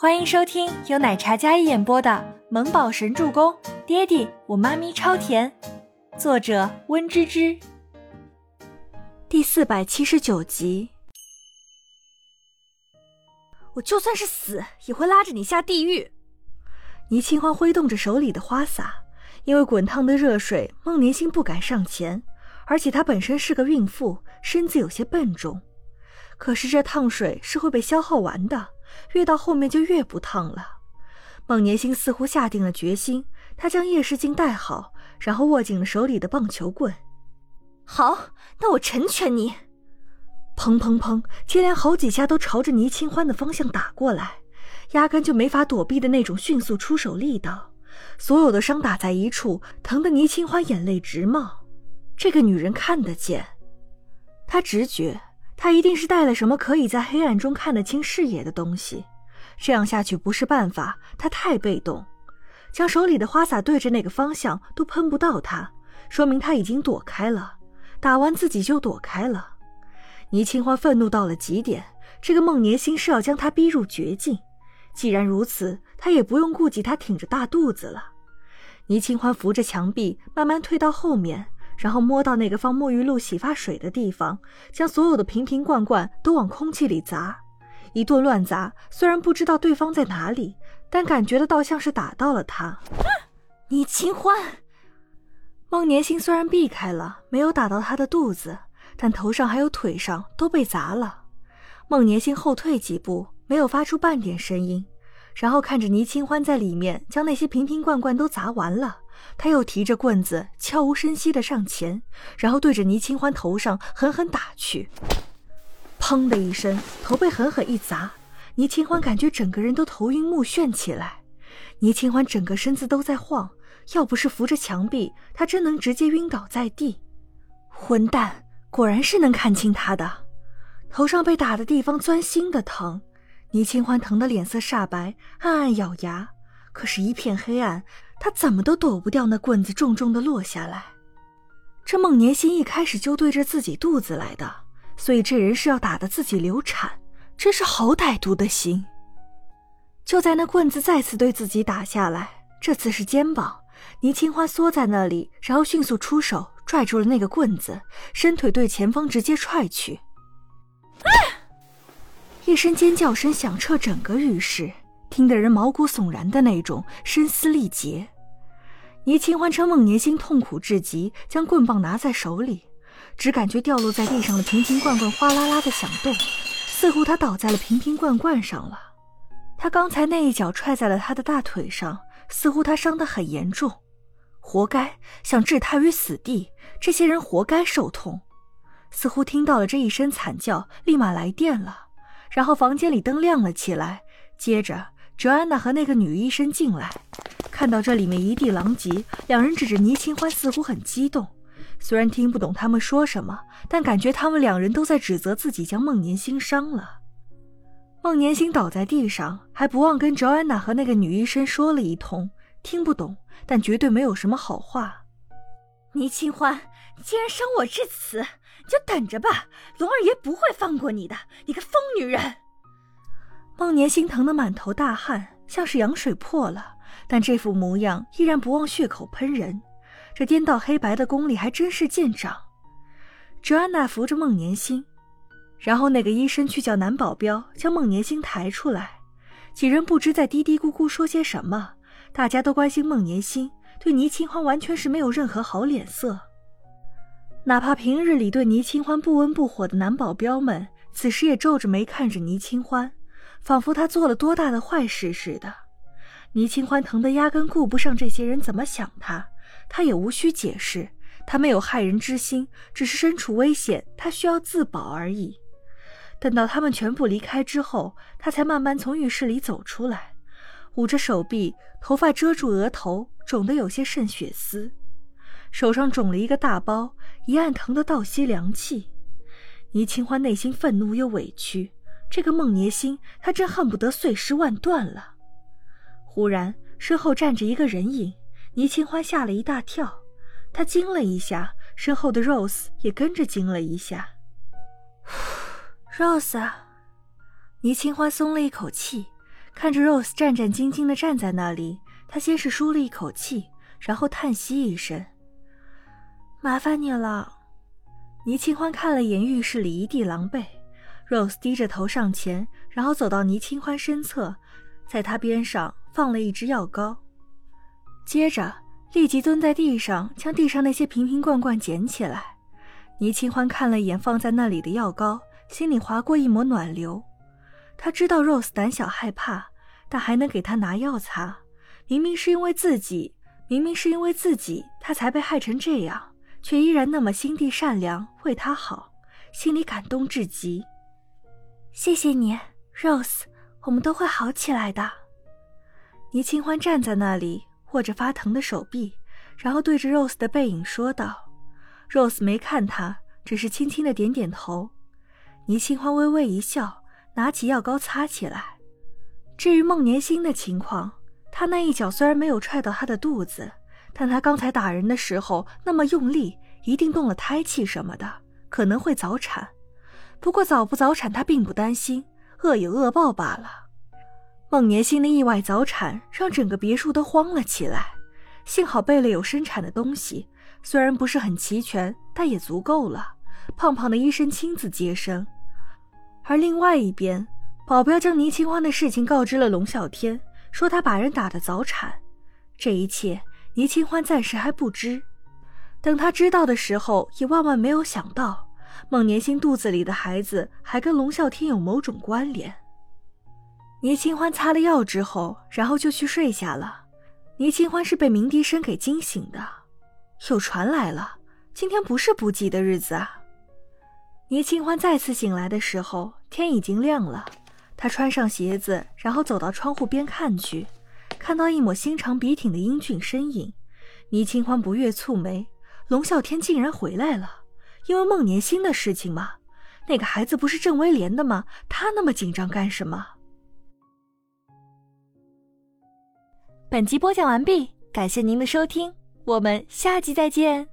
欢迎收听由奶茶嘉一演播的《萌宝神助攻》，爹地我妈咪超甜，作者温芝芝。第四百七十九集。我就算是死，也会拉着你下地狱。倪清欢挥动着手里的花洒，因为滚烫的热水，孟年星不敢上前，而且她本身是个孕妇，身子有些笨重。可是这烫水是会被消耗完的。越到后面就越不烫了。孟年星似乎下定了决心，他将夜视镜戴好，然后握紧了手里的棒球棍。好，那我成全你！砰砰砰，接连好几下都朝着倪清欢的方向打过来，压根就没法躲避的那种迅速出手力道。所有的伤打在一处，疼得倪清欢眼泪直冒。这个女人看得见，她直觉。他一定是带了什么可以在黑暗中看得清视野的东西，这样下去不是办法。他太被动，将手里的花洒对着那个方向都喷不到他，说明他已经躲开了。打完自己就躲开了。倪清欢愤怒到了极点，这个孟年星是要将他逼入绝境。既然如此，他也不用顾及他挺着大肚子了。倪清欢扶着墙壁，慢慢退到后面。然后摸到那个放沐浴露、洗发水的地方，将所有的瓶瓶罐罐都往空气里砸，一顿乱砸。虽然不知道对方在哪里，但感觉得到像是打到了他。倪清欢，孟年星虽然避开了，没有打到他的肚子，但头上还有腿上都被砸了。孟年星后退几步，没有发出半点声音，然后看着倪清欢在里面将那些瓶瓶罐罐都砸完了。他又提着棍子，悄无声息地上前，然后对着倪清欢头上狠狠打去。砰的一声，头被狠狠一砸，倪清欢感觉整个人都头晕目眩起来。倪清欢整个身子都在晃，要不是扶着墙壁，他真能直接晕倒在地。混蛋，果然是能看清他的。头上被打的地方钻心的疼，倪清欢疼得脸色煞白，暗暗咬牙。可是，一片黑暗。他怎么都躲不掉那棍子重重的落下来。这孟年心一开始就对着自己肚子来的，所以这人是要打得自己流产，真是好歹毒的心。就在那棍子再次对自己打下来，这次是肩膀，倪清欢缩在那里，然后迅速出手拽住了那个棍子，伸腿对前方直接踹去。一声尖叫声响彻整个浴室。听得人毛骨悚然的那种，声嘶力竭。倪清欢趁孟年星痛苦至极，将棍棒拿在手里，只感觉掉落在地上的瓶瓶罐罐哗啦啦的响动，似乎他倒在了瓶瓶罐罐上了。他刚才那一脚踹在了他的大腿上，似乎他伤得很严重，活该，想置他于死地。这些人活该受痛。似乎听到了这一声惨叫，立马来电了，然后房间里灯亮了起来，接着。卓安娜和那个女医生进来，看到这里面一地狼藉，两人指着倪清欢，似乎很激动。虽然听不懂他们说什么，但感觉他们两人都在指责自己将孟年星伤了。孟年星倒在地上，还不忘跟卓安娜和那个女医生说了一通，听不懂，但绝对没有什么好话。倪清欢，你既然伤我至此，你就等着吧，龙二爷不会放过你的，你个疯女人！孟年心疼得满头大汗，像是羊水破了，但这副模样依然不忘血口喷人。这颠倒黑白的功力还真是见长。哲安娜扶着孟年心，然后那个医生去叫男保镖将孟年心抬出来。几人不知在嘀嘀咕咕说些什么，大家都关心孟年心，对倪清欢完全是没有任何好脸色。哪怕平日里对倪清欢不温不火的男保镖们，此时也皱着眉看着倪清欢。仿佛他做了多大的坏事似的，倪清欢疼得压根顾不上这些人怎么想他，他也无需解释，他没有害人之心，只是身处危险，他需要自保而已。等到他们全部离开之后，他才慢慢从浴室里走出来，捂着手臂，头发遮住额头，肿得有些渗血丝，手上肿了一个大包，一按疼得倒吸凉气。倪清欢内心愤怒又委屈。这个孟年星，他真恨不得碎尸万段了。忽然，身后站着一个人影，倪清欢吓了一大跳，他惊了一下，身后的 Rose 也跟着惊了一下。Rose，倪清欢松了一口气，看着 Rose 战战兢兢地站在那里，他先是舒了一口气，然后叹息一声：“麻烦你了。”倪清欢看了眼浴室里一地狼狈，Rose 低着头上前，然后走到倪清欢身侧，在他边上放了一支药膏，接着立即蹲在地上，将地上那些瓶瓶罐罐捡起来。倪清欢看了一眼放在那里的药膏，心里划过一抹暖流。他知道 Rose 胆小害怕，但还能给他拿药擦。明明是因为自己，明明是因为自己，他才被害成这样。却依然那么心地善良，为他好，心里感动至极。谢谢你，Rose，我们都会好起来的。倪清欢站在那里，握着发疼的手臂，然后对着 Rose 的背影说道：“Rose 没看他，只是轻轻的点点头。”倪清欢微微一笑，拿起药膏擦起来。至于孟年星的情况，他那一脚虽然没有踹到他的肚子。但他刚才打人的时候那么用力，一定动了胎气什么的，可能会早产。不过早不早产他并不担心，恶有恶报罢了。孟年星的意外早产让整个别墅都慌了起来，幸好贝勒有生产的东西，虽然不是很齐全，但也足够了。胖胖的医生亲自接生，而另外一边，保镖将倪清欢的事情告知了龙啸天，说他把人打的早产，这一切。倪清欢暂时还不知，等他知道的时候，也万万没有想到，孟年星肚子里的孩子还跟龙啸天有某种关联。倪清欢擦了药之后，然后就去睡下了。倪清欢是被鸣笛声给惊醒的，有船来了，今天不是不济的日子啊！倪清欢再次醒来的时候，天已经亮了。他穿上鞋子，然后走到窗户边看去。看到一抹心长笔挺的英俊身影，倪清欢不悦蹙眉。龙啸天竟然回来了，因为孟年星的事情嘛？那个孩子不是郑威廉的吗？他那么紧张干什么？本集播讲完毕，感谢您的收听，我们下集再见。